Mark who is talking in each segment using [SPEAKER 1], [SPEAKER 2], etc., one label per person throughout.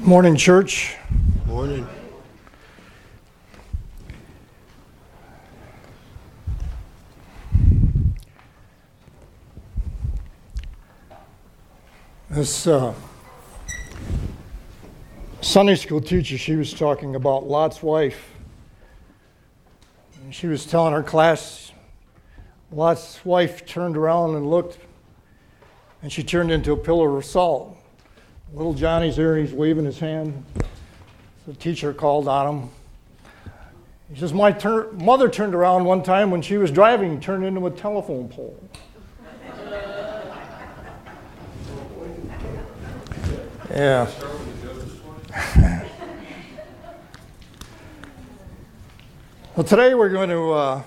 [SPEAKER 1] Morning, church.
[SPEAKER 2] Morning.
[SPEAKER 1] This uh, Sunday school teacher, she was talking about Lot's wife. And she was telling her class, Lot's wife turned around and looked, and she turned into a pillar of salt. Little Johnny's there, he's waving his hand. The teacher called on him. He says, My tur- mother turned around one time when she was driving, turned into a telephone pole. Yeah. well, today we're going to uh,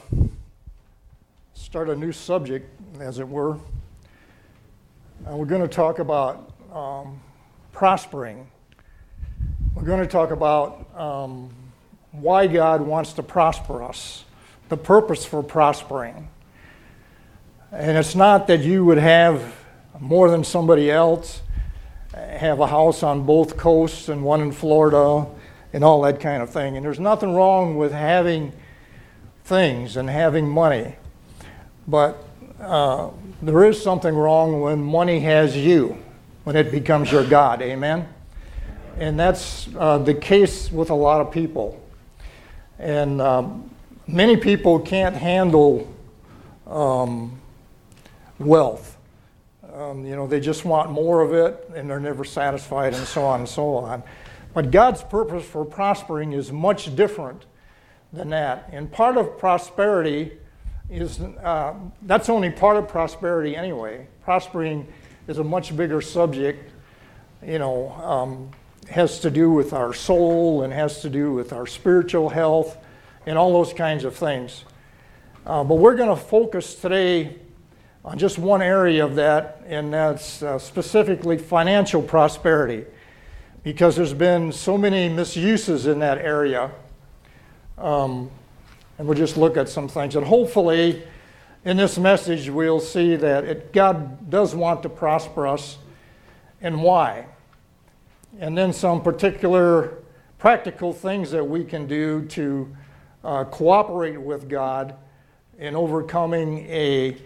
[SPEAKER 1] start a new subject, as it were. And we're going to talk about um, prospering. We're going to talk about um, why God wants to prosper us, the purpose for prospering. And it's not that you would have more than somebody else, have a house on both coasts and one in Florida, and all that kind of thing. And there's nothing wrong with having things and having money. But uh, there is something wrong when money has you, when it becomes your God. Amen? And that's uh, the case with a lot of people. And um, many people can't handle um, wealth. Um, you know, they just want more of it and they're never satisfied and so on and so on. But God's purpose for prospering is much different than that. And part of prosperity is uh, that's only part of prosperity anyway. Prospering is a much bigger subject, you know, um, has to do with our soul and has to do with our spiritual health and all those kinds of things. Uh, but we're going to focus today on just one area of that, and that's uh, specifically financial prosperity, because there's been so many misuses in that area. Um, and we'll just look at some things. And hopefully, in this message, we'll see that it, God does want to prosper us and why. And then some particular practical things that we can do to uh, cooperate with God in overcoming a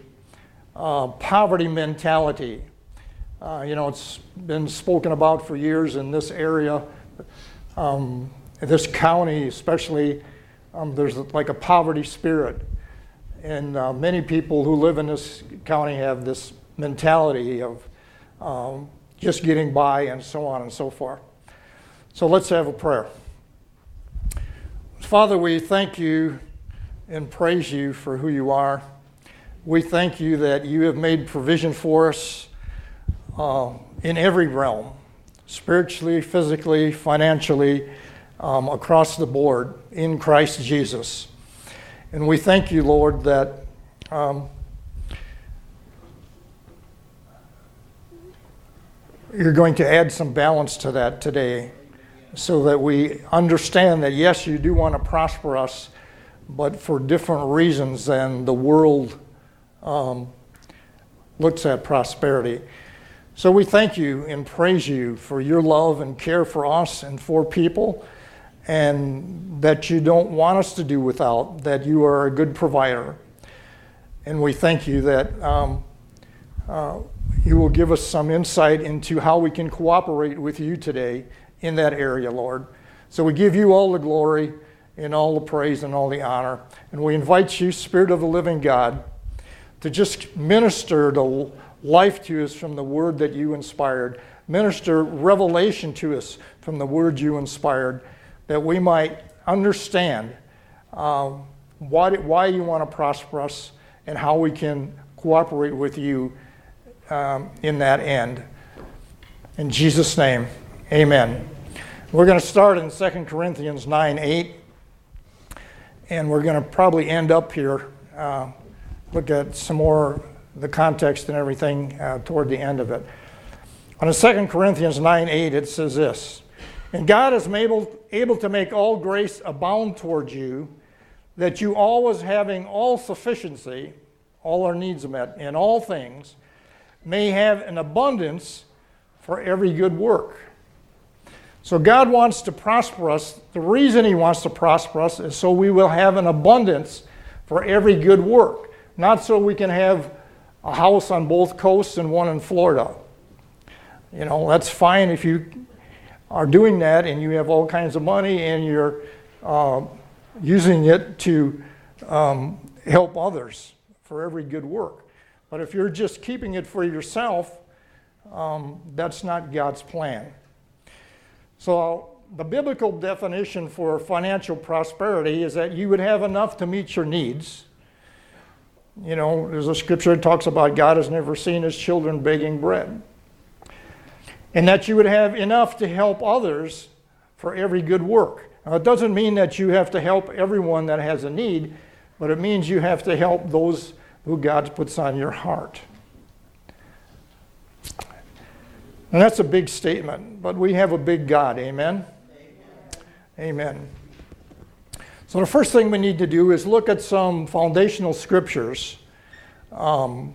[SPEAKER 1] uh, poverty mentality. Uh, you know, it's been spoken about for years in this area, um, this county especially. Um, there's like a poverty spirit. And uh, many people who live in this county have this mentality of um, just getting by and so on and so forth. So let's have a prayer. Father, we thank you and praise you for who you are. We thank you that you have made provision for us uh, in every realm spiritually, physically, financially, um, across the board in Christ Jesus. And we thank you, Lord, that um, you're going to add some balance to that today so that we understand that, yes, you do want to prosper us, but for different reasons than the world um, looks at prosperity. So we thank you and praise you for your love and care for us and for people, and that you don't want us to do without, that you are a good provider. And we thank you that um, uh, you will give us some insight into how we can cooperate with you today in that area, Lord. So we give you all the glory and all the praise and all the honor. And we invite you, Spirit of the living God, to just minister the life to us from the word that you inspired, minister revelation to us from the word you inspired, that we might understand um, why, why you want to prosper us and how we can cooperate with you um, in that end. In Jesus' name, amen. We're going to start in 2 Corinthians 9 8, and we're going to probably end up here. Uh, look at some more the context and everything uh, toward the end of it. On 2 Corinthians 9 8, it says this And God is able, able to make all grace abound toward you, that you always having all sufficiency, all our needs met in all things, may have an abundance for every good work. So God wants to prosper us. The reason He wants to prosper us is so we will have an abundance for every good work, not so we can have a house on both coasts and one in Florida. You know, that's fine if you are doing that and you have all kinds of money and you're uh, using it to um, help others for every good work. But if you're just keeping it for yourself, um, that's not God's plan. So, the biblical definition for financial prosperity is that you would have enough to meet your needs. You know, there's a scripture that talks about God has never seen his children begging bread. And that you would have enough to help others for every good work. Now, it doesn't mean that you have to help everyone that has a need, but it means you have to help those who God puts on your heart. And that's a big statement, but we have a big God. Amen? Amen? Amen. So, the first thing we need to do is look at some foundational scriptures. Um,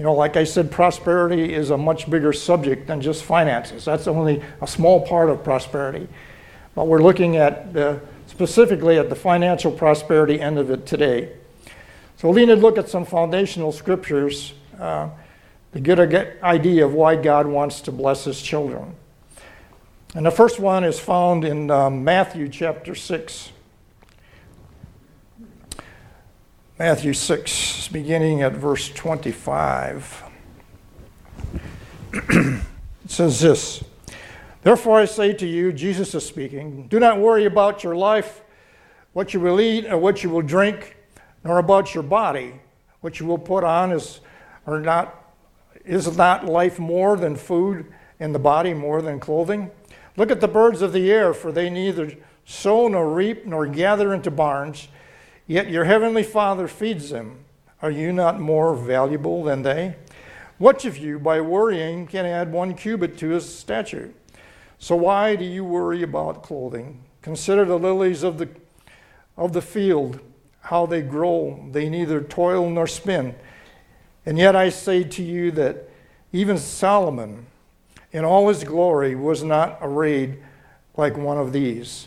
[SPEAKER 1] you know, like I said, prosperity is a much bigger subject than just finances. That's only a small part of prosperity. But we're looking at the, specifically at the financial prosperity end of it today. So, to look at some foundational scriptures. Uh, to get an idea of why God wants to bless his children. And the first one is found in um, Matthew chapter 6. Matthew 6, beginning at verse 25. it says this Therefore I say to you, Jesus is speaking, do not worry about your life, what you will eat or what you will drink, nor about your body, what you will put on is or not is not life more than food, and the body more than clothing? Look at the birds of the air, for they neither sow nor reap nor gather into barns, yet your heavenly Father feeds them. Are you not more valuable than they? Which of you, by worrying, can add one cubit to his stature? So why do you worry about clothing? Consider the lilies of the, of the field, how they grow. They neither toil nor spin. And yet I say to you that even Solomon, in all his glory, was not arrayed like one of these.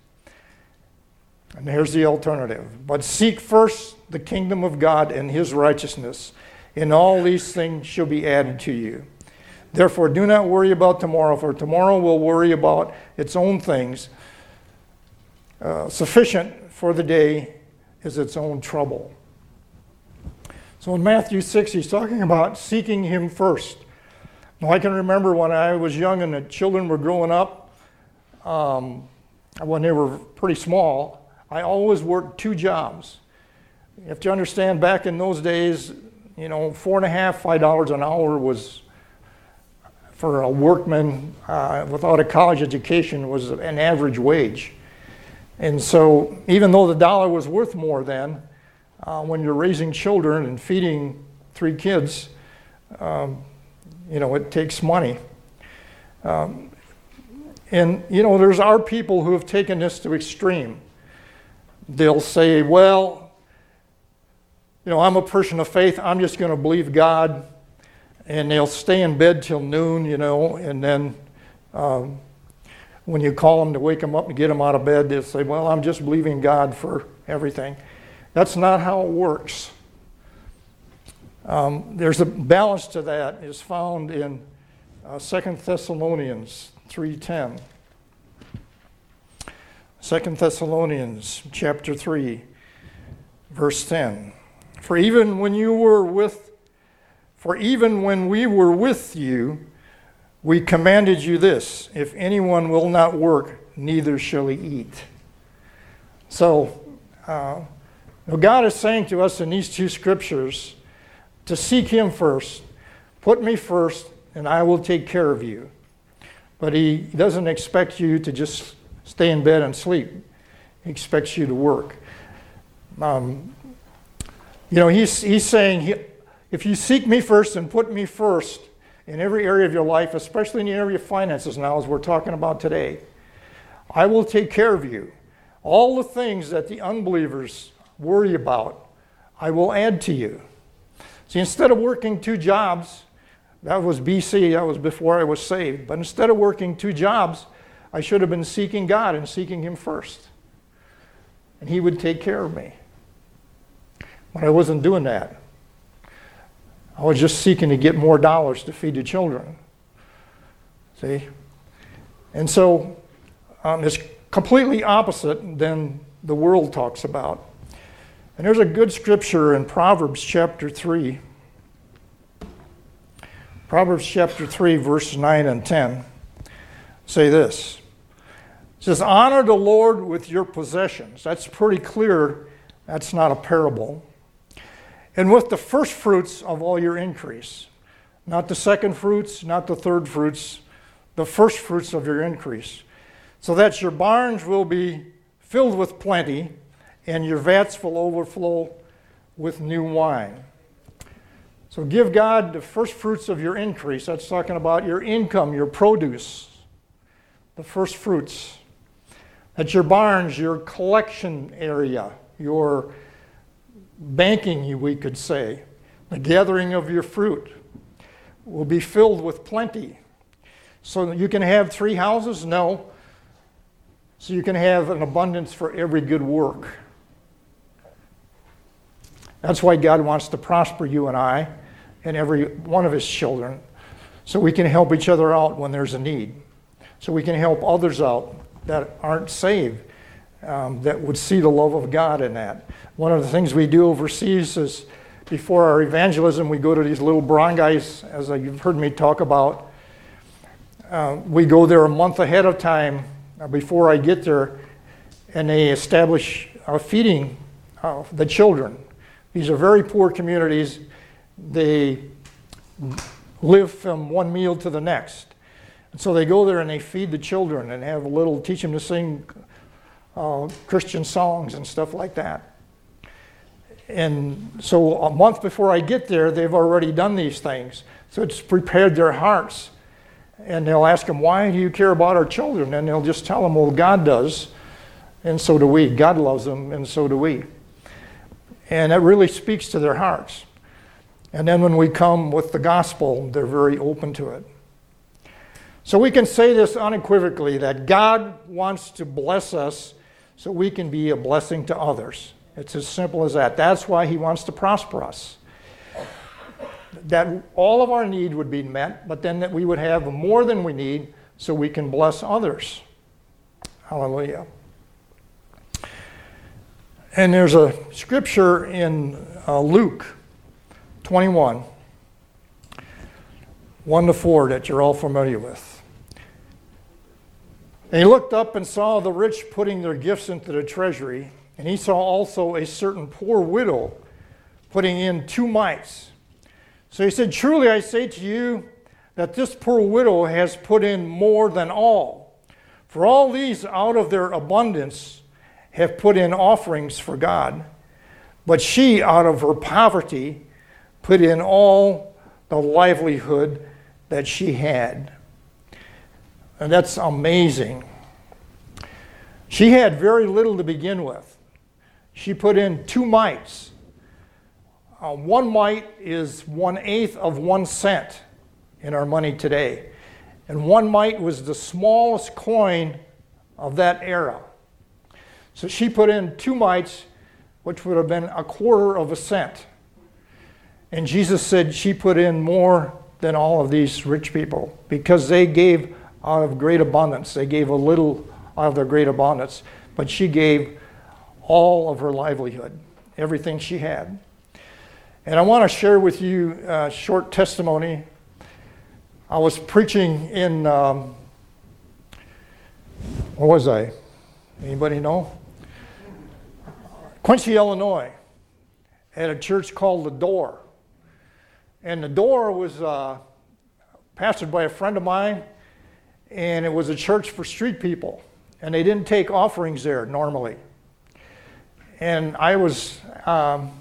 [SPEAKER 1] And here's the alternative. But seek first the kingdom of God and his righteousness, and all these things shall be added to you. Therefore, do not worry about tomorrow, for tomorrow will worry about its own things. Uh, sufficient for the day is its own trouble. So in Matthew 6, he's talking about seeking him first. Now, I can remember when I was young and the children were growing up, um, when they were pretty small, I always worked two jobs. You have to understand, back in those days, you know, four and a half, five dollars an hour was for a workman uh, without a college education was an average wage. And so, even though the dollar was worth more then, uh, when you're raising children and feeding three kids, um, you know, it takes money. Um, and, you know, there's our people who have taken this to extreme. They'll say, well, you know, I'm a person of faith. I'm just going to believe God. And they'll stay in bed till noon, you know, and then um, when you call them to wake them up and get them out of bed, they'll say, well, I'm just believing God for everything. That's not how it works. Um, there's a balance to that is found in uh, 2 Thessalonians 3.10. 2 Thessalonians chapter 3, verse 10. For even when you were with, for even when we were with you, we commanded you this if anyone will not work, neither shall he eat. So, uh, God is saying to us in these two scriptures to seek Him first. Put me first, and I will take care of you. But He doesn't expect you to just stay in bed and sleep. He expects you to work. Um, you know, he's, he's saying, he, if you seek me first and put me first in every area of your life, especially in the area of finances now, as we're talking about today, I will take care of you. All the things that the unbelievers worry about, I will add to you. See, instead of working two jobs, that was BC, that was before I was saved, but instead of working two jobs, I should have been seeking God and seeking Him first. And He would take care of me. But I wasn't doing that. I was just seeking to get more dollars to feed the children. See? And so um, it's completely opposite than the world talks about. And there's a good scripture in Proverbs chapter 3. Proverbs chapter 3, verses 9 and 10 say this. It says, Honor the Lord with your possessions. That's pretty clear. That's not a parable. And with the first fruits of all your increase. Not the second fruits, not the third fruits, the first fruits of your increase so that your barns will be filled with plenty and your vats will overflow with new wine. So give God the first fruits of your increase. That's talking about your income, your produce, the first fruits. At your barns, your collection area, your banking, we could say, the gathering of your fruit will be filled with plenty. So you can have three houses? No so you can have an abundance for every good work. That's why God wants to prosper you and I and every one of his children so we can help each other out when there's a need. So we can help others out that aren't saved, um, that would see the love of God in that. One of the things we do overseas is before our evangelism, we go to these little barangays, as you've heard me talk about. Uh, we go there a month ahead of time uh, before I get there, and they establish a feeding the children. These are very poor communities. They live from one meal to the next. And so they go there and they feed the children and have a little, teach them to sing uh, Christian songs and stuff like that. And so a month before I get there, they've already done these things. So it's prepared their hearts and they'll ask them, Why do you care about our children? And they'll just tell them, Well, God does, and so do we. God loves them, and so do we. And that really speaks to their hearts. And then when we come with the gospel, they're very open to it. So we can say this unequivocally that God wants to bless us so we can be a blessing to others. It's as simple as that. That's why He wants to prosper us that all of our need would be met, but then that we would have more than we need so we can bless others. Hallelujah. And there's a scripture in uh, Luke 21, 1 to 4, that you're all familiar with. And he looked up and saw the rich putting their gifts into the treasury, and he saw also a certain poor widow putting in two mites. So he said, Truly I say to you that this poor widow has put in more than all. For all these out of their abundance have put in offerings for God, but she out of her poverty put in all the livelihood that she had. And that's amazing. She had very little to begin with. She put in two mites uh, one mite is one eighth of one cent in our money today. And one mite was the smallest coin of that era. So she put in two mites, which would have been a quarter of a cent. And Jesus said she put in more than all of these rich people because they gave out of great abundance. They gave a little out of their great abundance, but she gave all of her livelihood, everything she had. And I want to share with you a short testimony. I was preaching in, um, where was I? Anybody know? Quincy, Illinois, at a church called The Door. And The Door was uh, pastored by a friend of mine, and it was a church for street people. And they didn't take offerings there normally. and I was um,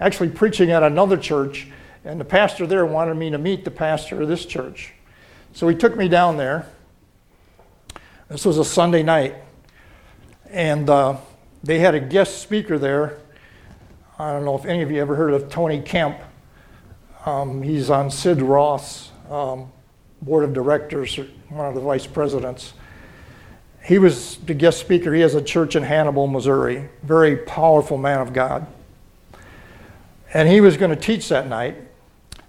[SPEAKER 1] actually preaching at another church, and the pastor there wanted me to meet the pastor of this church. So he took me down there. This was a Sunday night, and uh, they had a guest speaker there. I don't know if any of you ever heard of Tony Kemp. Um, he's on Sid Roth's um, board of directors, one of the vice presidents. He was the guest speaker. He has a church in Hannibal, Missouri. Very powerful man of God. And he was going to teach that night.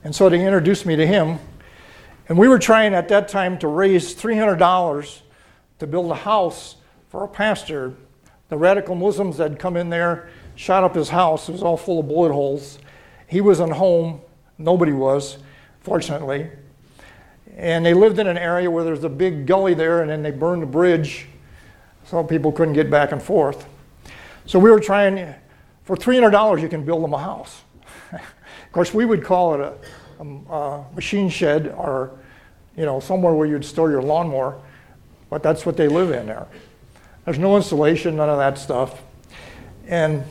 [SPEAKER 1] And so they introduced me to him. And we were trying at that time to raise $300 to build a house for a pastor. The radical Muslims had come in there, shot up his house. It was all full of bullet holes. He wasn't home. Nobody was, fortunately. And they lived in an area where there's a big gully there, and then they burned the bridge so people couldn't get back and forth. So we were trying, for $300, you can build them a house. of course, we would call it a, a, a, machine shed or, you know, somewhere where you'd store your lawnmower, but that's what they live in there. There's no insulation, none of that stuff. And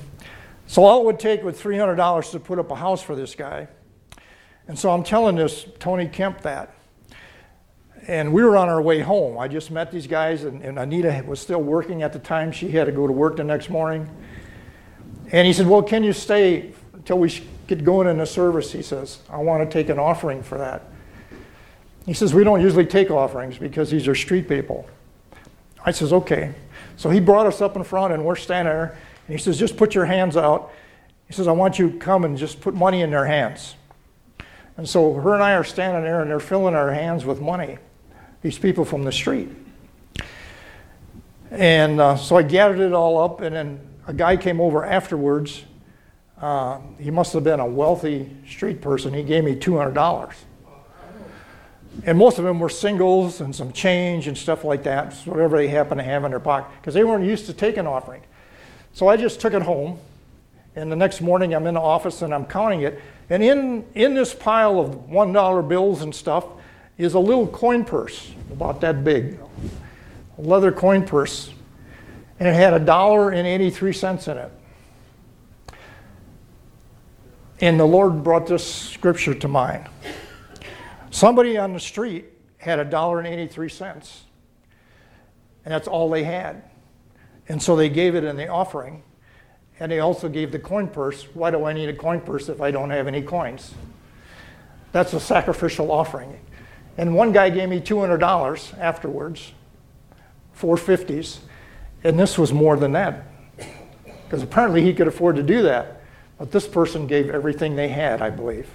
[SPEAKER 1] so all it would take was $300 to put up a house for this guy. And so I'm telling this Tony Kemp that and we were on our way home. I just met these guys, and, and, Anita was still working at the time. She had to go to work the next morning. And he said, Well, can you stay until we get going in the service? He says, I want to take an offering for that. He says, We don't usually take offerings because these are street people. I says, Okay. So he brought us up in front, and we're standing there. And he says, Just put your hands out. He says, I want you to come and just put money in their hands. And so her and I are standing there, and they're filling our hands with money these people from the street. And uh, so I gathered it all up, and then a guy came over afterwards. Uh, he must have been a wealthy street person. He gave me $200. And most of them were singles and some change and stuff like that, whatever they happened to have in their pocket, because they weren't used to taking offering. So I just took it home, and the next morning I'm in the office and I'm counting it. And in, in this pile of $1 bills and stuff, is a little coin purse, about that big, a leather coin purse, and it had a dollar and 83 cents in it. And the Lord brought this scripture to mind. Somebody on the street had a dollar and 83 cents, and that's all they had. And so they gave it in the offering, and they also gave the coin purse. Why do I need a coin purse if I don't have any coins? That's a sacrificial offering. And one guy gave me $200 afterwards, 450s, and this was more than that. Because apparently he could afford to do that. But this person gave everything they had, I believe.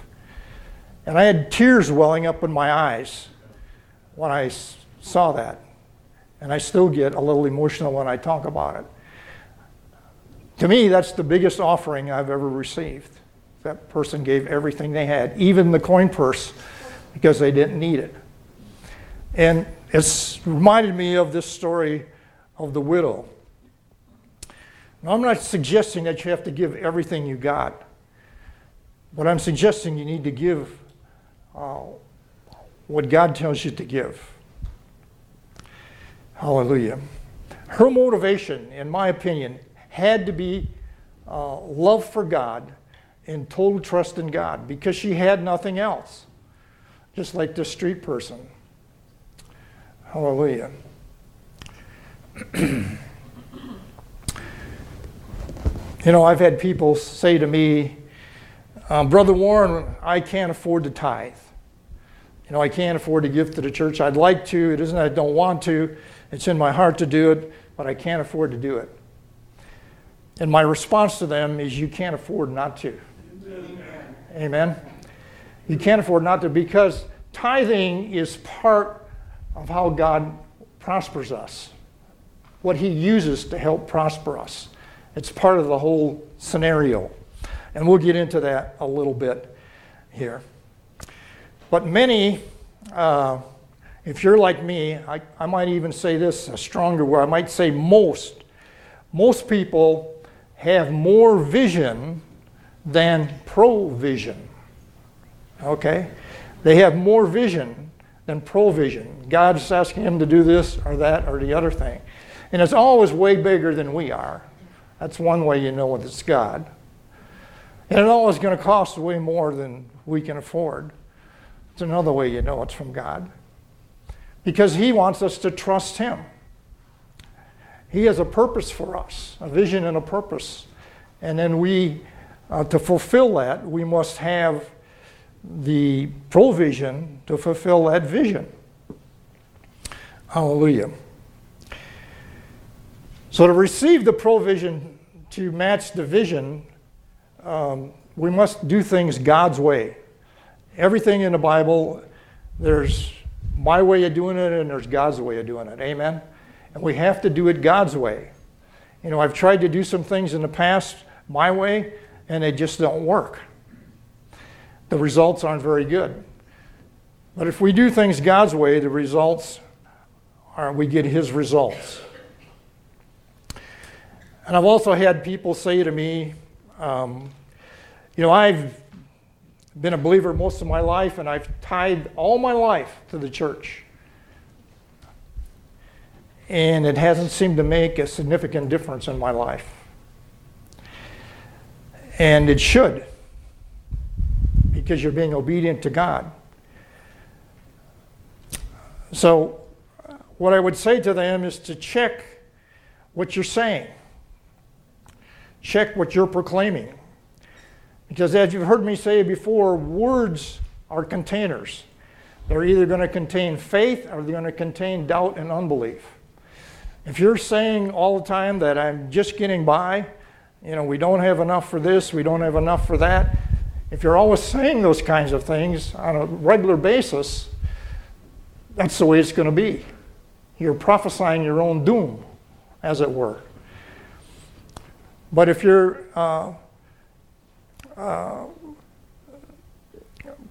[SPEAKER 1] And I had tears welling up in my eyes when I saw that. And I still get a little emotional when I talk about it. To me, that's the biggest offering I've ever received. That person gave everything they had, even the coin purse because they didn't need it. And it's reminded me of this story of the widow. Now, I'm not suggesting that you have to give everything you got, but I'm suggesting you need to give uh, what God tells you to give. Hallelujah. Her motivation, in my opinion, had to be uh, love for God and total trust in God because she had nothing else just like this street person. Hallelujah. you know, I've had people say to me, um, Brother Warren, I can't afford to tithe. You know, I can't afford to give to the church. I'd like to. It isn't I don't want to. It's in my heart to do it, but I can't afford to do it. And my response to them is, you can't afford not to. Amen. Amen. You can't afford not to because tithing is part of how God prospers us, what He uses to help prosper us. It's part of the whole scenario. And we'll get into that a little bit here. But many, uh, if you're like me, I, I might even say this a stronger word, I might say most, most people have more vision than provision. Okay? They have more vision than provision. God's asking them to do this or that or the other thing. And it's always way bigger than we are. That's one way you know it's God. And it always going to cost way more than we can afford. It's another way you know it's from God. Because He wants us to trust Him. He has a purpose for us, a vision and a purpose. And then we, uh, to fulfill that, we must have the provision to fulfill that vision. Hallelujah. So, to receive the provision to match the vision, um, we must do things God's way. Everything in the Bible, there's my way of doing it and there's God's way of doing it. Amen? And we have to do it God's way. You know, I've tried to do some things in the past my way, and they just don't work. The results aren't very good. But if we do things God's way, the results are we get His results. And I've also had people say to me, um, you know, I've been a believer most of my life, and I've tied all my life to the church and it hasn't seemed to make a significant difference in my life. And it should, because you're being obedient to God. So, what I would say to them is to check what you're saying, check what you're proclaiming. Because, as you've heard me say before, words are containers. They're either going to contain faith or they're going to contain doubt and unbelief. If you're saying all the time that I'm just getting by, you know, we don't have enough for this, we don't have enough for that, if you're always saying those kinds of things on a regular basis, that's the way it's going to be. You're prophesying your own doom, as it were. But if you're uh, uh,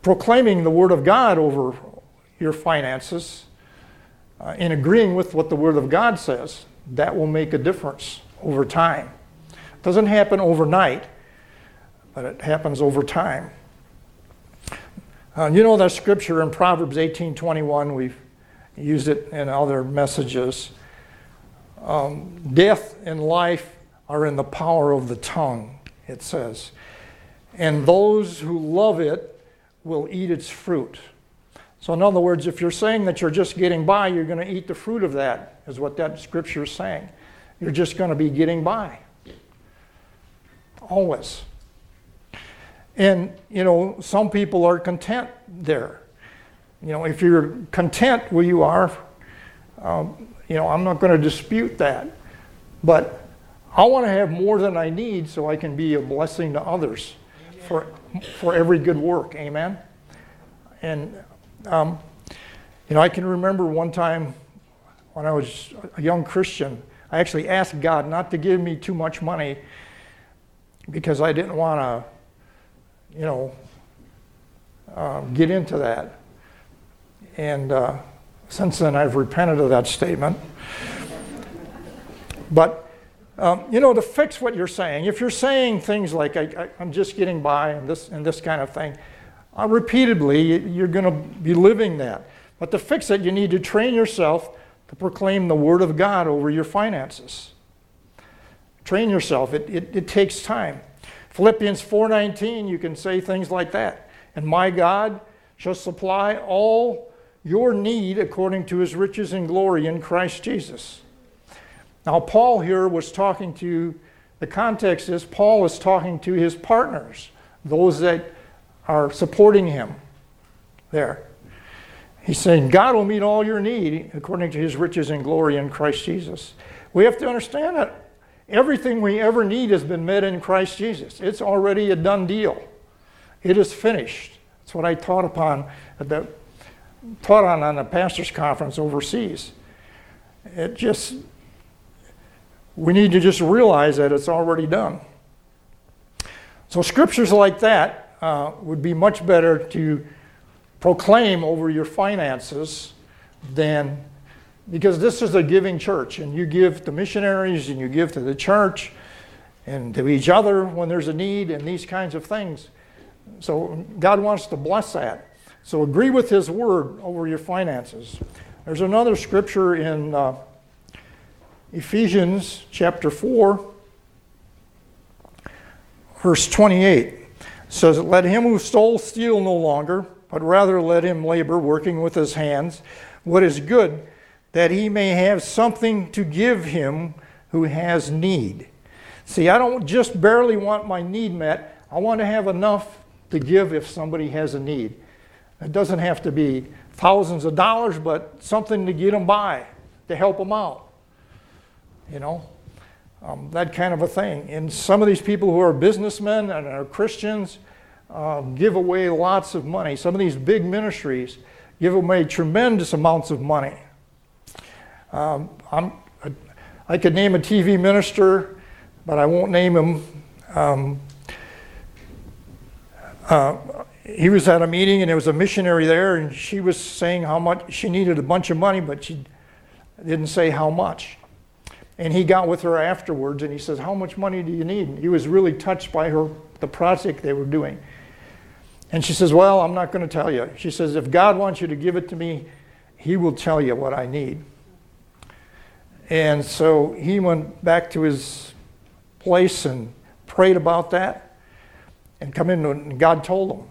[SPEAKER 1] proclaiming the Word of God over your finances, uh, in agreeing with what the Word of God says, that will make a difference over time. It doesn't happen overnight, but it happens over time. Uh, you know that scripture in Proverbs 18:21. We've used it in other messages. Um, death and life are in the power of the tongue. It says, and those who love it will eat its fruit. So, in other words, if you're saying that you're just getting by, you're going to eat the fruit of that, is what that scripture is saying. You're just going to be getting by. Always. And, you know, some people are content there. You know, if you're content where you are, um, you know, I'm not going to dispute that. But I want to have more than I need so I can be a blessing to others for, for every good work. Amen? And um, you know, I can remember one time when I was a young Christian, I actually asked God not to give me too much money because I didn't want to, you know, uh, get into that. And uh, since then, I've repented of that statement. But, um, you know, to fix what you're saying, if you're saying things like, I, am just getting by and this, and this kind of thing, uh, repeatedly, you're going to be living that. But to fix it, you need to train yourself to proclaim the Word of God over your finances. Train yourself. It, it, it takes time. Philippians 4:19, you can say things like that. And my God shall supply all your need according to his riches and glory in Christ Jesus. Now, Paul here was talking to, the context is Paul is talking to his partners, those that are supporting him there. He's saying, God will meet all your need according to his riches and glory in Christ Jesus. We have to understand that everything we ever need has been met in Christ Jesus. It's already a done deal. It is finished. That's what I taught upon at the taught on on the pastors conference overseas. It just we need to just realize that it's already done. So scriptures like that uh, would be much better to proclaim over your finances than because this is a giving church and you give to missionaries and you give to the church and to each other when there's a need and these kinds of things. So God wants to bless that. So agree with His word over your finances. There's another scripture in uh, Ephesians chapter 4 verse 28 says, Let him who stole steal no longer, but rather let him labor, working with his hands, what is good, that he may have something to give him who has need. See, I don't just barely want my need met, I want to have enough to give if somebody has a need. It doesn't have to be thousands of dollars, but something to get them by, to help them out. You know, um, that kind of a thing. And some of these people who are businessmen and are Christians um, give away lots of money. Some of these big ministries give away tremendous amounts of money. Um, i could name a TV minister, but I won't name him. Um, uh, he was at a meeting and there was a missionary there, and she was saying how much she needed a bunch of money, but she didn't say how much. And he got with her afterwards and he says, How much money do you need? And he was really touched by her, the project they were doing. And she says, Well, I'm not going to tell you. She says, If God wants you to give it to me, He will tell you what I need. And so he went back to his place and prayed about that and come in and God told him.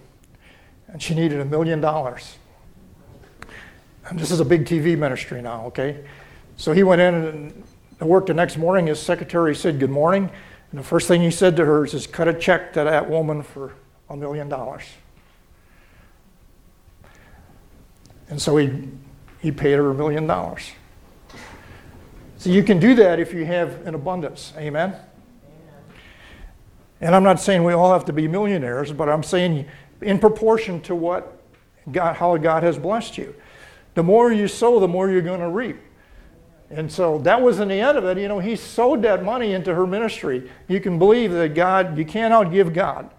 [SPEAKER 1] And she needed a million dollars. And this is a big TV ministry now, okay? So he went in and worked work the next morning. His secretary said, Good morning. And the first thing he said to her is, Cut a check to that woman for a million dollars. And so he, he paid her a million dollars. So you can do that if you have an abundance. Amen? And I'm not saying we all have to be millionaires, but I'm saying in proportion to what God, how God has blessed you. The more you sow, the more you're going to reap. And so that wasn't the end of it. You know, he sowed that money into her ministry. You can believe that God, you can't outgive God.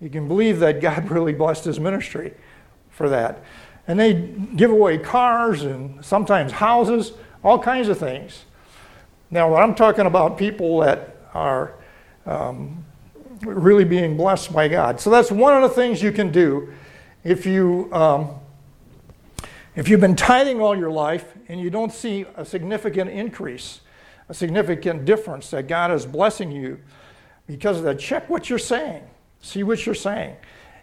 [SPEAKER 1] You can believe that God really blessed his ministry for that. And they give away cars and sometimes houses, all kinds of things. Now, I'm talking about people that are um, really being blessed by God. So that's one of the things you can do if you um, if you've been tithing all your life and you don't see a significant increase, a significant difference that God is blessing you because of that, check what you're saying. See what you're saying.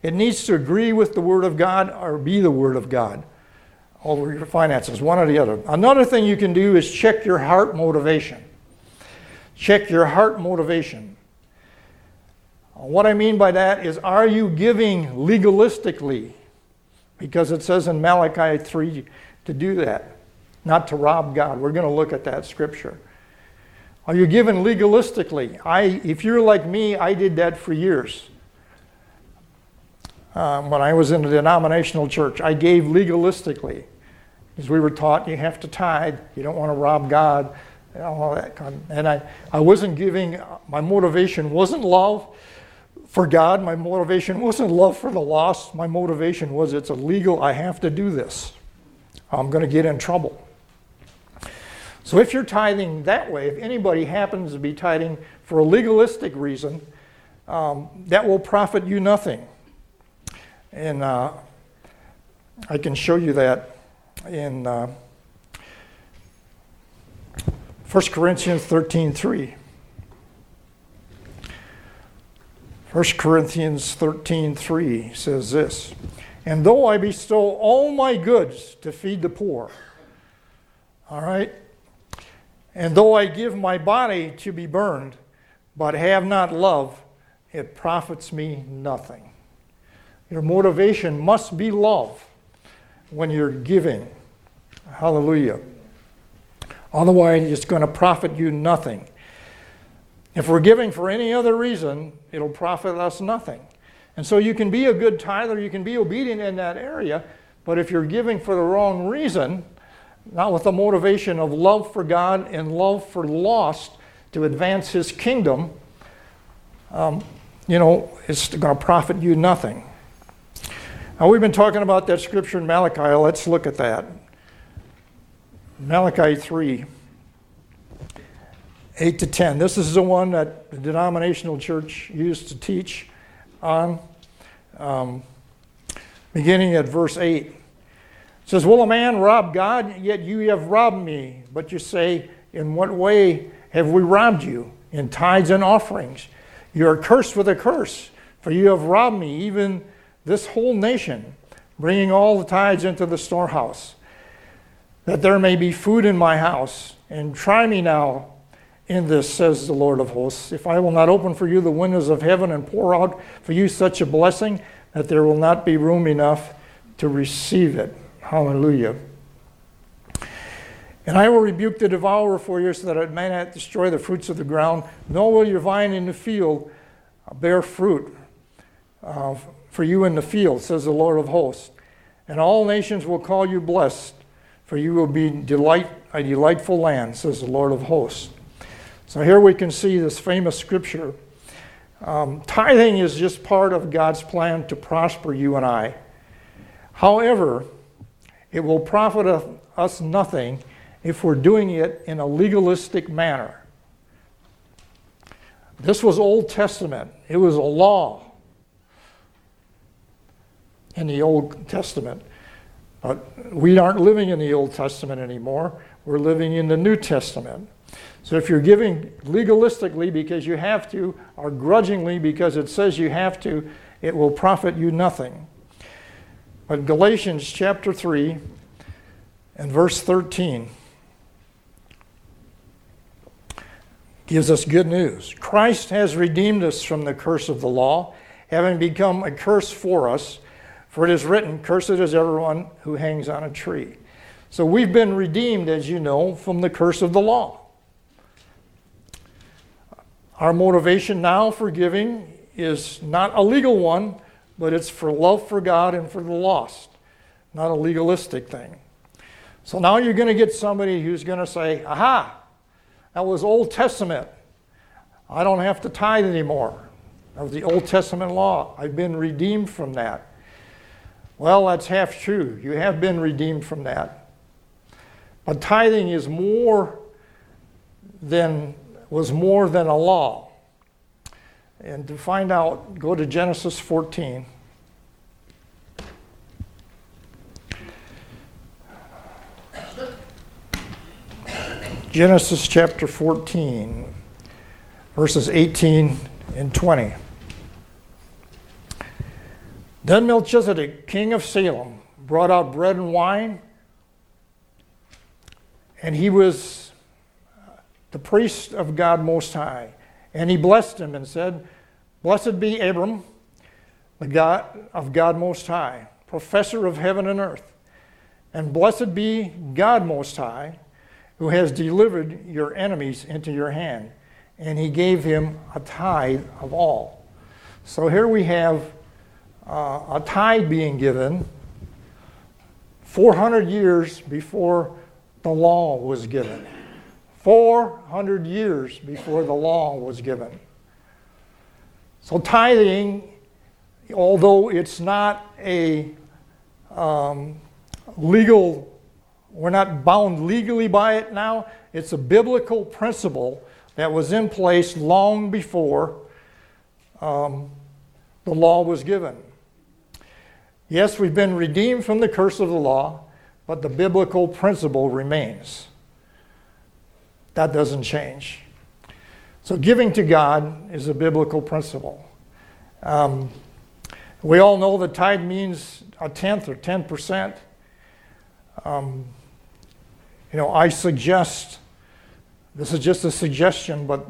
[SPEAKER 1] It needs to agree with the Word of God or be the Word of God over your finances, one or the other. Another thing you can do is check your heart motivation. Check your heart motivation. What I mean by that is, are you giving legalistically? Because it says in Malachi 3 to do that, not to rob God. We're going to look at that scripture. Are you giving legalistically? I, if you're like me, I did that for years. Um, when I was in a denominational church, I gave legalistically. We were taught you have to tithe, you don't want to rob God, and all that. And I, I wasn't giving, my motivation wasn't love for God, my motivation wasn't love for the lost. My motivation was it's illegal, I have to do this. I'm going to get in trouble. So if you're tithing that way, if anybody happens to be tithing for a legalistic reason, um, that will profit you nothing. And uh, I can show you that in uh, 1 Corinthians 13 3. 1 Corinthians 13 3 says this And though I bestow all my goods to feed the poor, all right, and though I give my body to be burned, but have not love, it profits me nothing. Your motivation must be love when you're giving. Hallelujah. Otherwise, it's going to profit you nothing. If we're giving for any other reason, it'll profit us nothing. And so you can be a good tither, you can be obedient in that area, but if you're giving for the wrong reason, not with the motivation of love for God and love for lost to advance His kingdom, um, you know, it's going to profit you nothing. Now, we've been talking about that scripture in Malachi. Let's look at that. Malachi 3. 8 to 10. This is the one that the denominational church used to teach on, um, beginning at verse 8. It says, Will a man rob God? Yet you have robbed me. But you say, In what way have we robbed you? In tithes and offerings. You are cursed with a curse, for you have robbed me, even this whole nation, bringing all the tithes into the storehouse, that there may be food in my house. And try me now in this, says the Lord of hosts, if I will not open for you the windows of heaven and pour out for you such a blessing that there will not be room enough to receive it. Hallelujah. And I will rebuke the devourer for you so that it may not destroy the fruits of the ground, nor will your vine in the field bear fruit uh, for you in the field, says the Lord of hosts. And all nations will call you blessed, for you will be delight, a delightful land, says the Lord of hosts. So here we can see this famous scripture. Um, tithing is just part of God's plan to prosper you and I. However, it will profit us nothing if we're doing it in a legalistic manner. This was Old Testament, it was a law in the Old Testament. But we aren't living in the Old Testament anymore. We're living in the New Testament. So if you're giving legalistically because you have to, or grudgingly because it says you have to, it will profit you nothing. But Galatians chapter 3 and verse 13 gives us good news. Christ has redeemed us from the curse of the law, having become a curse for us. For it is written, Cursed is everyone who hangs on a tree. So we've been redeemed, as you know, from the curse of the law. Our motivation now for giving is not a legal one, but it's for love for God and for the lost, not a legalistic thing. So now you're going to get somebody who's going to say, Aha, that was Old Testament. I don't have to tithe anymore. That was the Old Testament law. I've been redeemed from that. Well, that's half true. You have been redeemed from that. But tithing is more than was more than a law. And to find out, go to Genesis 14. Genesis chapter 14, verses 18 and 20. Then Melchizedek, king of Salem, brought out bread and wine, and he was the priest of God Most High. And he blessed him and said, Blessed be Abram, the God of God Most High, professor of heaven and earth. And blessed be God Most High who has delivered your enemies into your hand. And he gave him a tithe of all. So here we have uh, a tithe being given 400 years before the law was given. 400 years before the law was given. So tithing, although it's not a um, legal we're not bound legally by it now. It's a biblical principle that was in place long before um, the law was given. Yes, we've been redeemed from the curse of the law, but the biblical principle remains. That doesn't change. So, giving to God is a biblical principle. Um, we all know that tithe means a tenth or 10%. Um, you know, I suggest, this is just a suggestion, but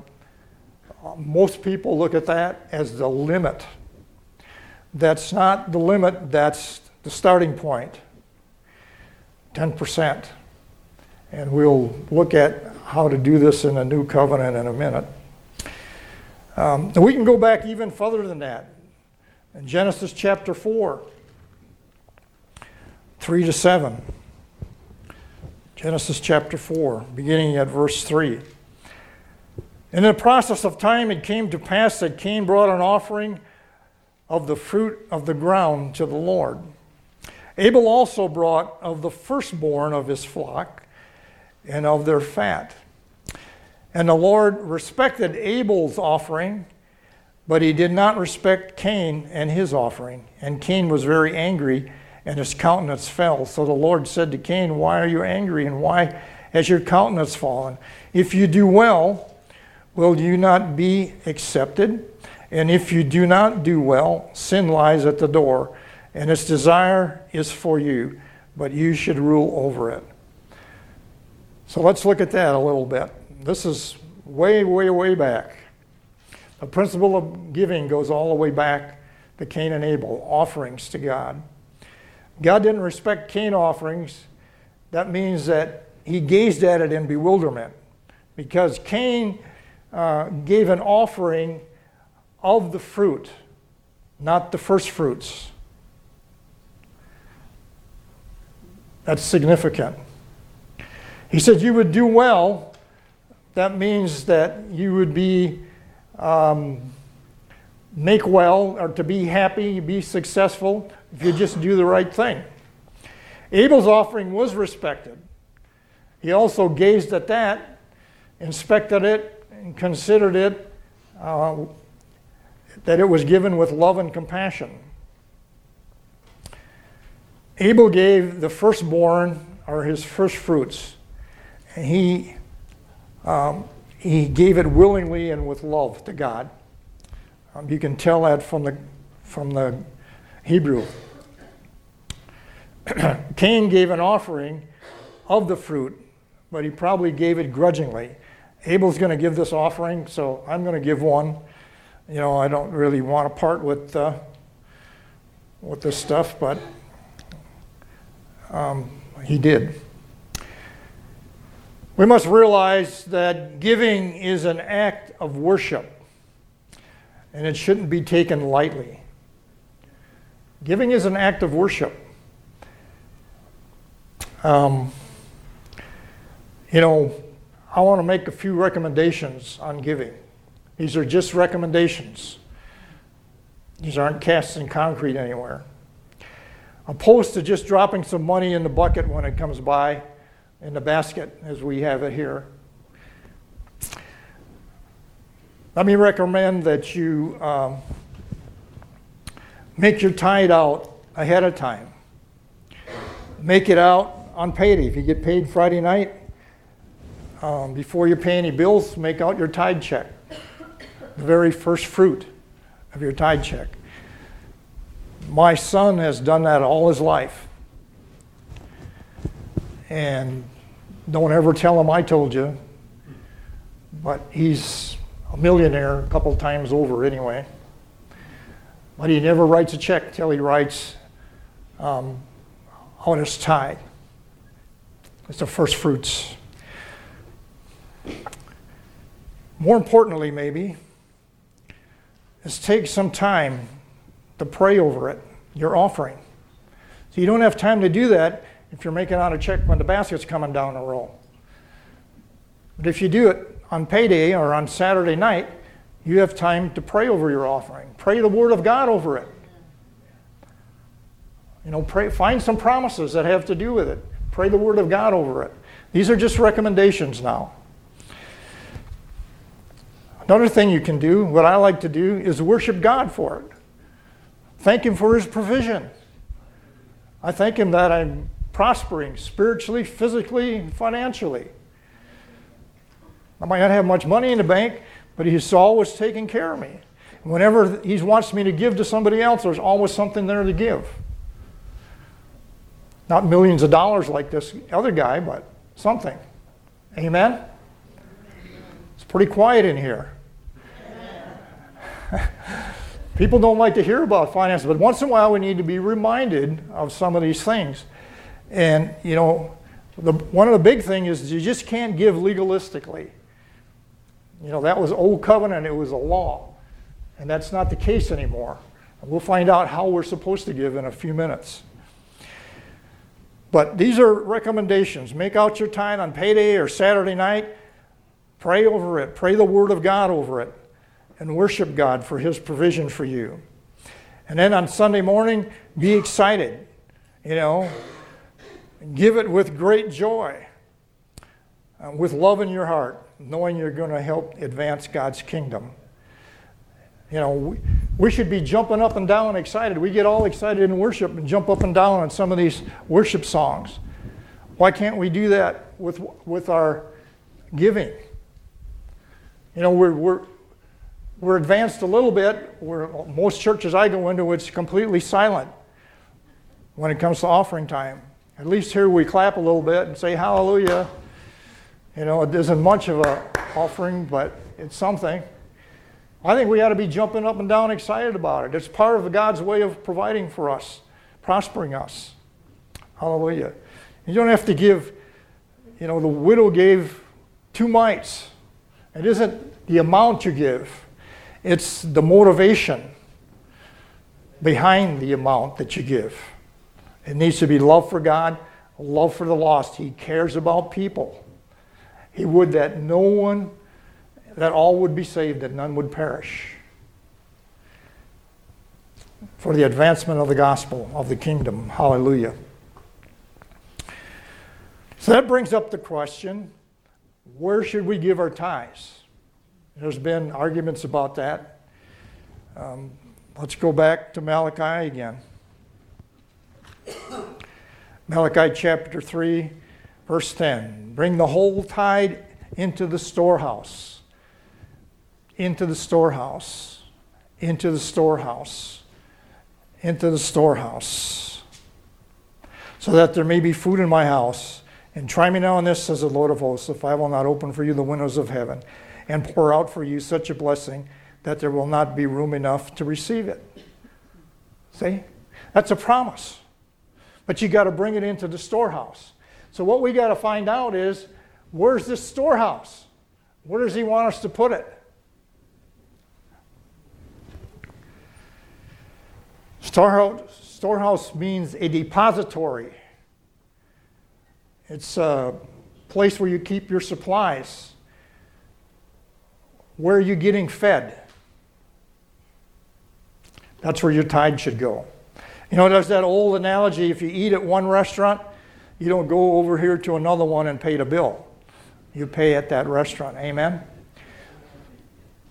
[SPEAKER 1] most people look at that as the limit. That's not the limit, that's the starting point 10%. And we'll look at how to do this in a new covenant in a minute. Um, we can go back even further than that. In Genesis chapter 4, 3 to 7. Genesis chapter 4, beginning at verse 3. In the process of time, it came to pass that Cain brought an offering of the fruit of the ground to the Lord. Abel also brought of the firstborn of his flock and of their fat. And the Lord respected Abel's offering, but he did not respect Cain and his offering. And Cain was very angry and his countenance fell. So the Lord said to Cain, Why are you angry, and why has your countenance fallen? If you do well, will you not be accepted? And if you do not do well, sin lies at the door, and its desire is for you, but you should rule over it. So let's look at that a little bit. This is way, way, way back. The principle of giving goes all the way back to Cain and Abel, offerings to God. God didn't respect Cain offerings. That means that he gazed at it in bewilderment because Cain uh, gave an offering of the fruit, not the first fruits. That's significant. He said, You would do well. That means that you would be, um, make well, or to be happy, be successful, if you just do the right thing. Abel's offering was respected. He also gazed at that, inspected it, and considered it uh, that it was given with love and compassion. Abel gave the firstborn, or his first fruits, and he, um, he gave it willingly and with love to God. Um, you can tell that from the, from the Hebrew. Cain gave an offering of the fruit, but he probably gave it grudgingly. Abel's going to give this offering, so I'm going to give one. You know, I don't really want to part with uh, with this stuff, but um, he did. We must realize that giving is an act of worship, and it shouldn't be taken lightly. Giving is an act of worship. Um, you know, I want to make a few recommendations on giving. These are just recommendations. These aren't cast in concrete anywhere. Opposed to just dropping some money in the bucket when it comes by, in the basket, as we have it here. Let me recommend that you um, make your tithe out ahead of time. Make it out on payday. If you get paid Friday night, um, before you pay any bills, make out your tithe check. The very first fruit of your tithe check. My son has done that all his life. And don't ever tell him I told you, but he's a millionaire a couple times over anyway. But he never writes a check till he writes um, out his tithe. It's the first fruits. More importantly, maybe, is take some time to pray over it, your offering. So you don't have time to do that if you're making out a check when the basket's coming down the roll. But if you do it on payday or on Saturday night, you have time to pray over your offering. Pray the Word of God over it. You know, pray, find some promises that have to do with it. Pray the Word of God over it. These are just recommendations now. Another thing you can do, what I like to do, is worship God for it. Thank Him for His provision. I thank Him that I'm prospering spiritually, physically, financially. I might not have much money in the bank, but He's always taking care of me. Whenever He wants me to give to somebody else, there's always something there to give. Not millions of dollars like this other guy, but something. Amen? It's pretty quiet in here. People don't like to hear about finances, but once in a while we need to be reminded of some of these things. And, you know, the, one of the big things is you just can't give legalistically. You know, that was old covenant, it was a law. And that's not the case anymore. And we'll find out how we're supposed to give in a few minutes. But these are recommendations. Make out your tithe on payday or Saturday night. Pray over it. Pray the Word of God over it and worship God for His provision for you. And then on Sunday morning, be excited. You know, give it with great joy, uh, with love in your heart, knowing you're going to help advance God's kingdom. You know, we, we should be jumping up and down excited. We get all excited in worship and jump up and down on some of these worship songs. Why can't we do that with, with our giving? You know, we're, we're, we're advanced a little bit. We're, most churches I go into, it's completely silent when it comes to offering time. At least here we clap a little bit and say hallelujah. You know, it isn't much of an offering, but it's something. I think we ought to be jumping up and down excited about it. It's part of God's way of providing for us, prospering us. Hallelujah. You don't have to give, you know, the widow gave two mites. It isn't the amount you give, it's the motivation behind the amount that you give. It needs to be love for God, love for the lost. He cares about people. He would that no one, that all would be saved, that none would perish. For the advancement of the gospel, of the kingdom. Hallelujah. So that brings up the question where should we give our tithes? There's been arguments about that. Um, let's go back to Malachi again. Malachi chapter 3, verse 10. Bring the whole tithe into the storehouse. Into the storehouse. Into the storehouse. Into the storehouse. So that there may be food in my house. And try me now on this, says the Lord of hosts, if I will not open for you the windows of heaven and pour out for you such a blessing that there will not be room enough to receive it. See? That's a promise. But you got to bring it into the storehouse. So what we got to find out is where's this storehouse? Where does he want us to put it? Storehouse, storehouse means a depository. It's a place where you keep your supplies. Where are you getting fed? That's where your tithe should go. You know, there's that old analogy if you eat at one restaurant, you don't go over here to another one and pay the bill. You pay at that restaurant. Amen?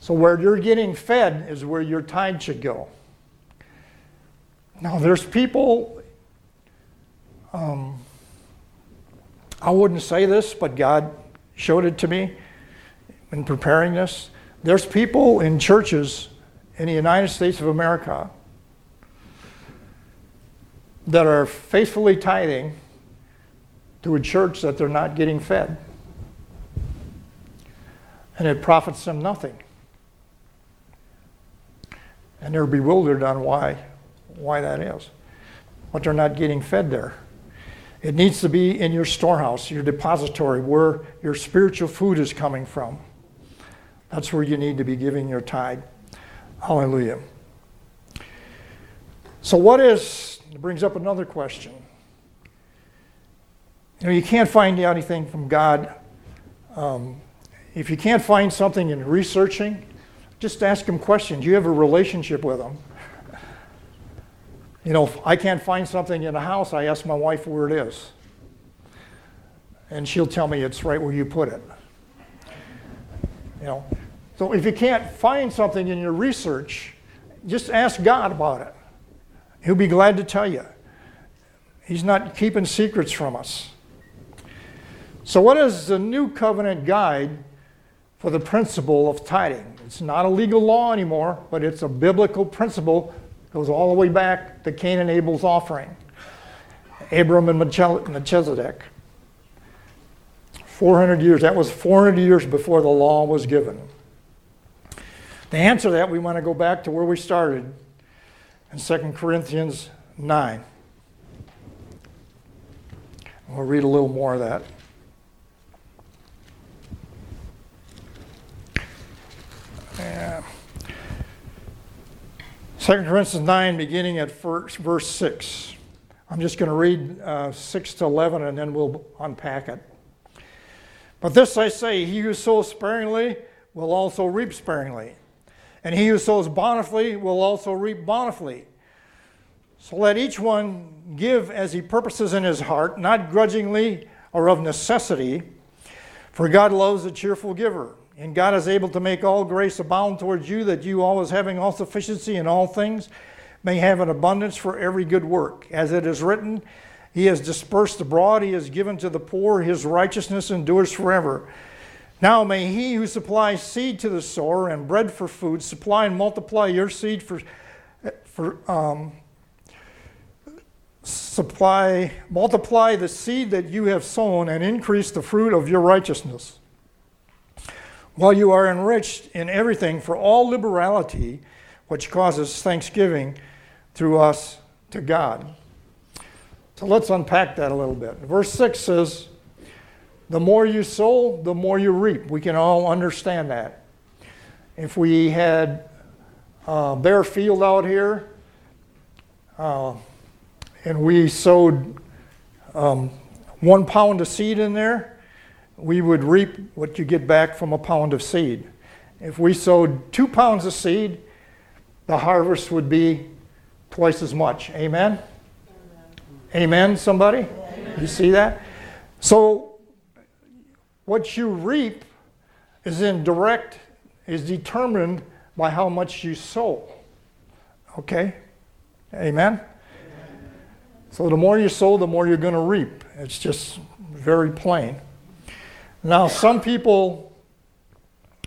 [SPEAKER 1] So, where you're getting fed is where your tithe should go. Now, there's people, um, I wouldn't say this, but God showed it to me in preparing this. There's people in churches in the United States of America that are faithfully tithing to a church that they're not getting fed. And it profits them nothing. And they're bewildered on why, why that is. But they're not getting fed there. It needs to be in your storehouse, your depository, where your spiritual food is coming from. That's where you need to be giving your tithe. Hallelujah. So, what is, it brings up another question. You know, you can't find anything from God. Um, if you can't find something in researching, just ask Him questions. You have a relationship with Him. You know, if I can't find something in a house, I ask my wife where it is. And she'll tell me it's right where you put it. You know, so if you can't find something in your research, just ask God about it. He'll be glad to tell you. He's not keeping secrets from us. So, what is the new covenant guide for the principle of tithing? It's not a legal law anymore, but it's a biblical principle. Goes all the way back to Cain and Abel's offering, Abram and Melchizedek. 400 years. That was 400 years before the law was given. To answer that, we want to go back to where we started in 2 Corinthians 9. We'll read a little more of that. 2 Corinthians 9, beginning at first, verse 6. I'm just going to read uh, 6 to 11 and then we'll unpack it. But this I say he who sows sparingly will also reap sparingly, and he who sows bountifully will also reap bountifully. So let each one give as he purposes in his heart, not grudgingly or of necessity, for God loves a cheerful giver. And God is able to make all grace abound towards you, that you always having all sufficiency in all things may have an abundance for every good work. As it is written, He has dispersed abroad, He has given to the poor, His righteousness endures forever. Now may he who supplies seed to the sower and bread for food supply and multiply your seed for, for um, supply, multiply the seed that you have sown and increase the fruit of your righteousness. While you are enriched in everything for all liberality, which causes thanksgiving through us to God. So let's unpack that a little bit. Verse 6 says, The more you sow, the more you reap. We can all understand that. If we had a bare field out here, uh, and we sowed um, one pound of seed in there, we would reap what you get back from a pound of seed. If we sowed two pounds of seed, the harvest would be twice as much. Amen? Amen, Amen somebody? Amen. You see that? So, what you reap is in direct, is determined by how much you sow. Okay? Amen? So the more you sow, the more you're going to reap. It's just very plain. Now, some people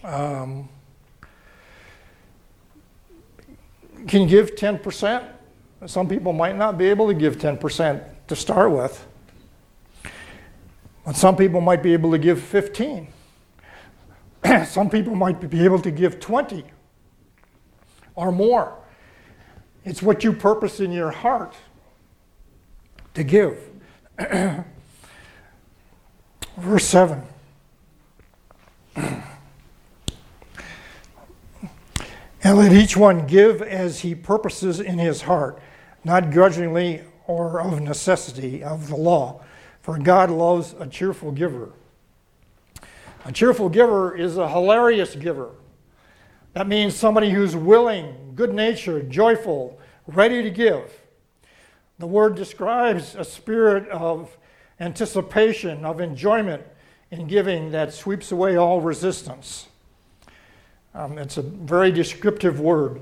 [SPEAKER 1] um, can give 10%. Some people might not be able to give 10% to start with. But some people might be able to give 15. some people might be able to give 20 or more. It's what you purpose in your heart to give. Verse 7. And let each one give as he purposes in his heart, not grudgingly or of necessity of the law, for God loves a cheerful giver. A cheerful giver is a hilarious giver. That means somebody who's willing, good natured, joyful, ready to give. The word describes a spirit of anticipation, of enjoyment in giving that sweeps away all resistance. Um, it's a very descriptive word.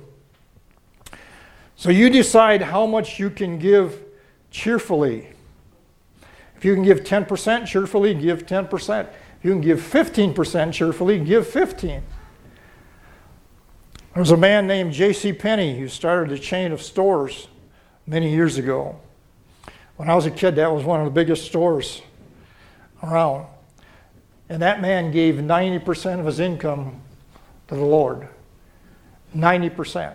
[SPEAKER 1] So you decide how much you can give cheerfully. If you can give 10% cheerfully, give 10%. If you can give 15% cheerfully, give 15. There was a man named J.C. Penney who started a chain of stores many years ago. When I was a kid, that was one of the biggest stores around. And that man gave 90% of his income to the Lord. 90%.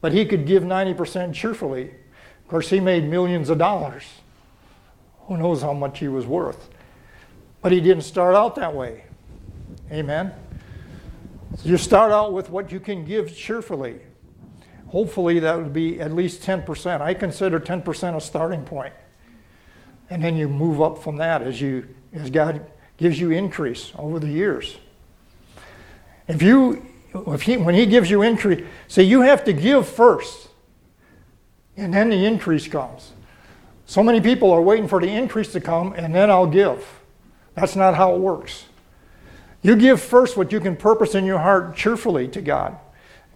[SPEAKER 1] But he could give 90% cheerfully. Of course, he made millions of dollars. Who knows how much he was worth? But he didn't start out that way. Amen. So you start out with what you can give cheerfully. Hopefully, that would be at least 10%. I consider 10% a starting point. And then you move up from that as, you, as God gives you increase over the years. If you, if he, when He gives you increase, see, you have to give first, and then the increase comes. So many people are waiting for the increase to come, and then I'll give. That's not how it works. You give first what you can purpose in your heart cheerfully to God.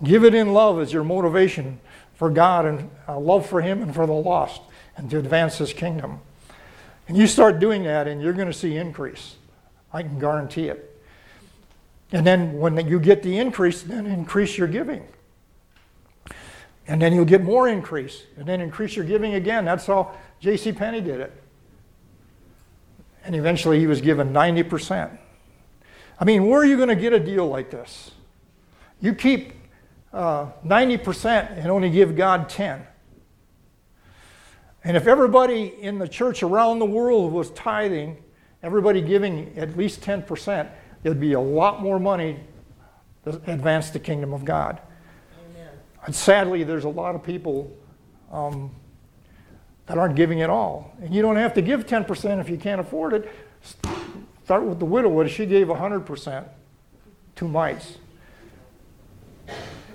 [SPEAKER 1] Give it in love as your motivation for God and uh, love for Him and for the lost and to advance His kingdom. And you start doing that, and you're going to see increase. I can guarantee it. And then when you get the increase, then increase your giving. And then you'll get more increase, and then increase your giving again. That's how J.C. Penney did it. And eventually he was given 90%. I mean, where are you going to get a deal like this? You keep uh, 90% and only give God 10. And if everybody in the church around the world was tithing, everybody giving at least 10%, there'd be a lot more money to advance the kingdom of God. Amen. And sadly, there's a lot of people um, that aren't giving at all. And you don't have to give 10% if you can't afford it. Start with the widow. She gave 100%, two mites.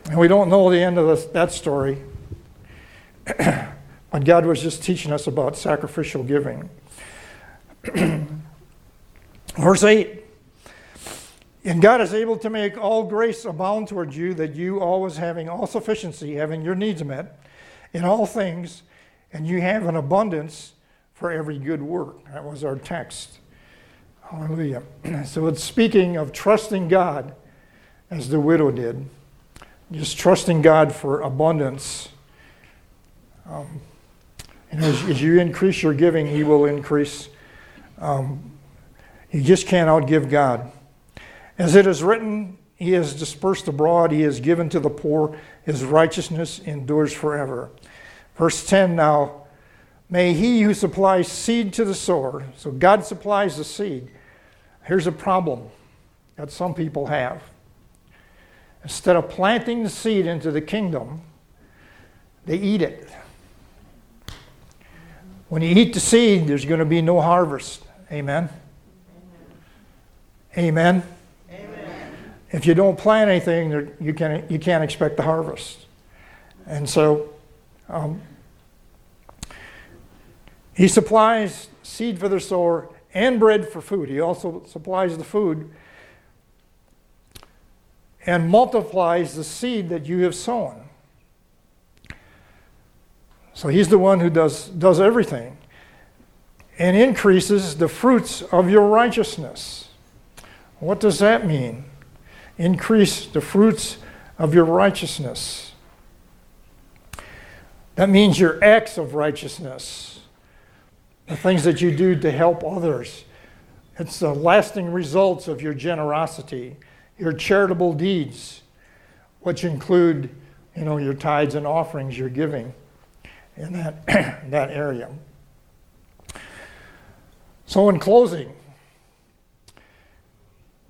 [SPEAKER 1] And we don't know the end of this, that story. but God was just teaching us about sacrificial giving. Verse 8 And God is able to make all grace abound towards you, that you always having all sufficiency, having your needs met in all things, and you have an abundance for every good work. That was our text. Hallelujah. So it's speaking of trusting God as the widow did, just trusting God for abundance. Um, and as, as, you increase your giving, He will increase. Um, you just can't outgive God. As it is written, He has dispersed abroad, He has given to the poor, His righteousness endures forever. Verse 10 now, may He who supplies seed to the sower, so God supplies the seed. Here's a problem that some people have. Instead of planting the seed into the kingdom, they eat it. When you eat the seed, there's going to be no harvest. Amen. Amen. Amen. If you don't plant anything, you can't, you can't expect the harvest. And so, um, he supplies seed for the sower and bread for food. He also supplies the food and multiplies the seed that you have sown. So he's the one who does, does everything and increases the fruits of your righteousness. What does that mean? Increase the fruits of your righteousness. That means your acts of righteousness, the things that you do to help others. It's the lasting results of your generosity, your charitable deeds, which include, you know, your tithes and offerings you're giving in that, that area. So, in closing,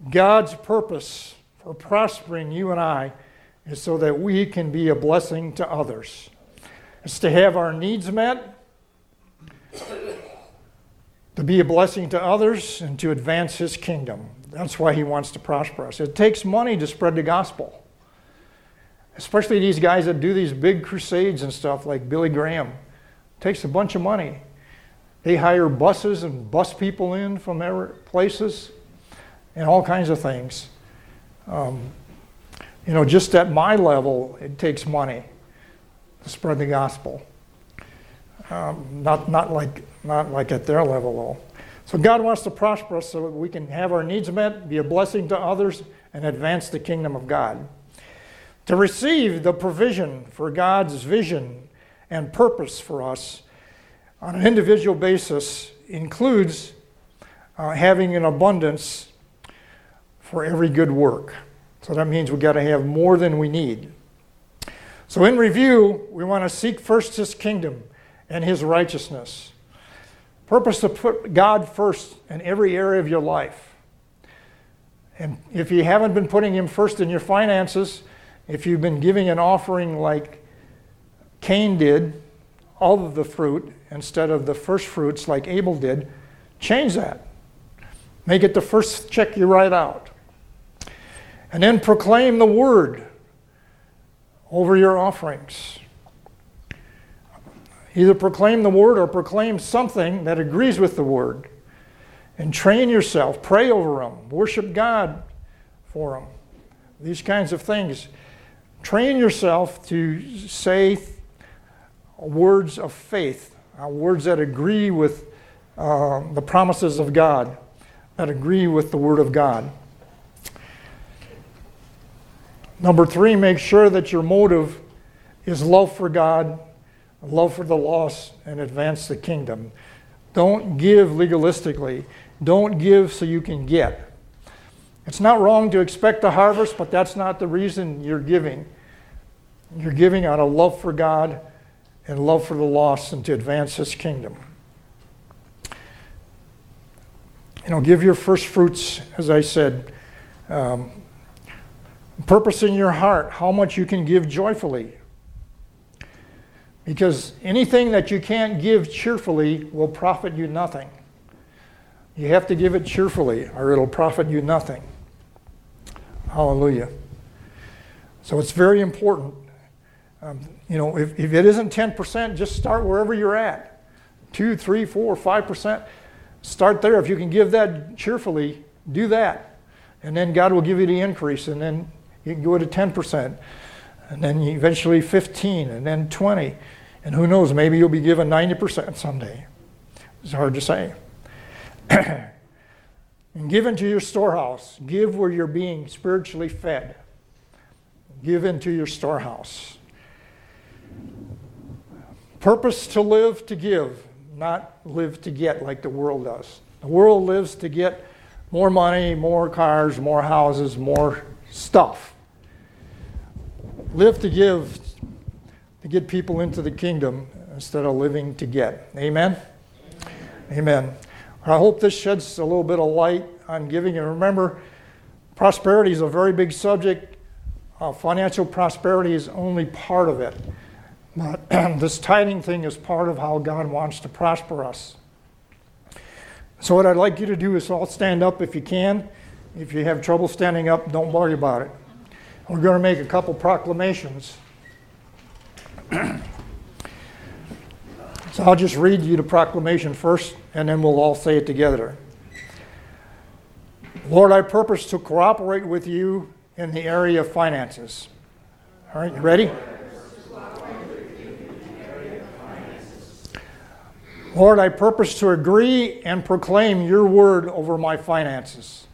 [SPEAKER 1] God's purpose for prospering you and I is so that we can be a blessing to others. It's to have our needs met, to be a blessing to others, and to advance His kingdom. That's why He wants to prosper us. It takes money to spread the gospel, especially these guys that do these big crusades and stuff like Billy Graham. It takes a bunch of money. They hire buses and bus people in from places and all kinds of things. Um, you know, just at my level, it takes money to spread the gospel. Um, not, not, like, not like at their level, though. So God wants to prosper us so that we can have our needs met, be a blessing to others, and advance the kingdom of God. To receive the provision for God's vision and purpose for us on an individual basis includes uh, having an abundance for every good work. So that means we've got to have more than we need. So, in review, we want to seek first his kingdom and his righteousness. Purpose to put God first in every area of your life. And if you haven't been putting him first in your finances, if you've been giving an offering like Cain did, all of the fruit instead of the first fruits like Abel did, change that. Make it the first check you write out. And then proclaim the word over your offerings. Either proclaim the word or proclaim something that agrees with the word. And train yourself, pray over them, worship God for them. These kinds of things. Train yourself to say words of faith, uh, words that agree with uh, the promises of God, that agree with the Word of God. Number three, make sure that your motive is love for God, love for the lost, and advance the kingdom. Don't give legalistically. Don't give so you can get. It's not wrong to expect a harvest, but that's not the reason you're giving. You're giving out of love for God and love for the lost and to advance his kingdom. You know, give your first fruits, as I said. Um, purpose in your heart how much you can give joyfully. Because anything that you can't give cheerfully will profit you nothing. You have to give it cheerfully, or it'll profit you nothing. Hallelujah. So it's very important um, you know, if, if it isn't 10%, just start wherever you're at. Two, three, four, five percent. Start there. If you can give that cheerfully, do that. And then God will give you the increase. And then you can go to 10%. And then eventually 15, and then 20. And who knows, maybe you'll be given 90% someday. It's hard to say. And give into your storehouse. Give where you're being spiritually fed. Give into your storehouse. Purpose to live to give, not live to get like the world does. The world lives to get more money, more cars, more houses, more stuff. Live to give, to get people into the kingdom instead of living to get. Amen? Amen. I hope this sheds a little bit of light on giving. And remember, prosperity is a very big subject. Uh, financial prosperity is only part of it. But this tithing thing is part of how God wants to prosper us. So, what I'd like you to do is all stand up if you can. If you have trouble standing up, don't worry about it. We're going to make a couple proclamations. so, I'll just read you the proclamation first, and then we'll all say it together. Lord, I purpose to cooperate with you in the area of finances. All right, you ready? Lord, I purpose to agree and proclaim your word over my finances.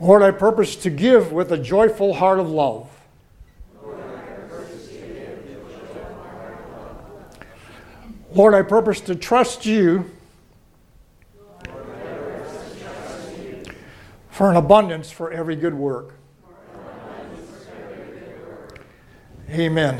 [SPEAKER 1] Lord, I purpose to give with a joyful heart of love. Lord, I purpose to trust you for an abundance for every good work. Amen.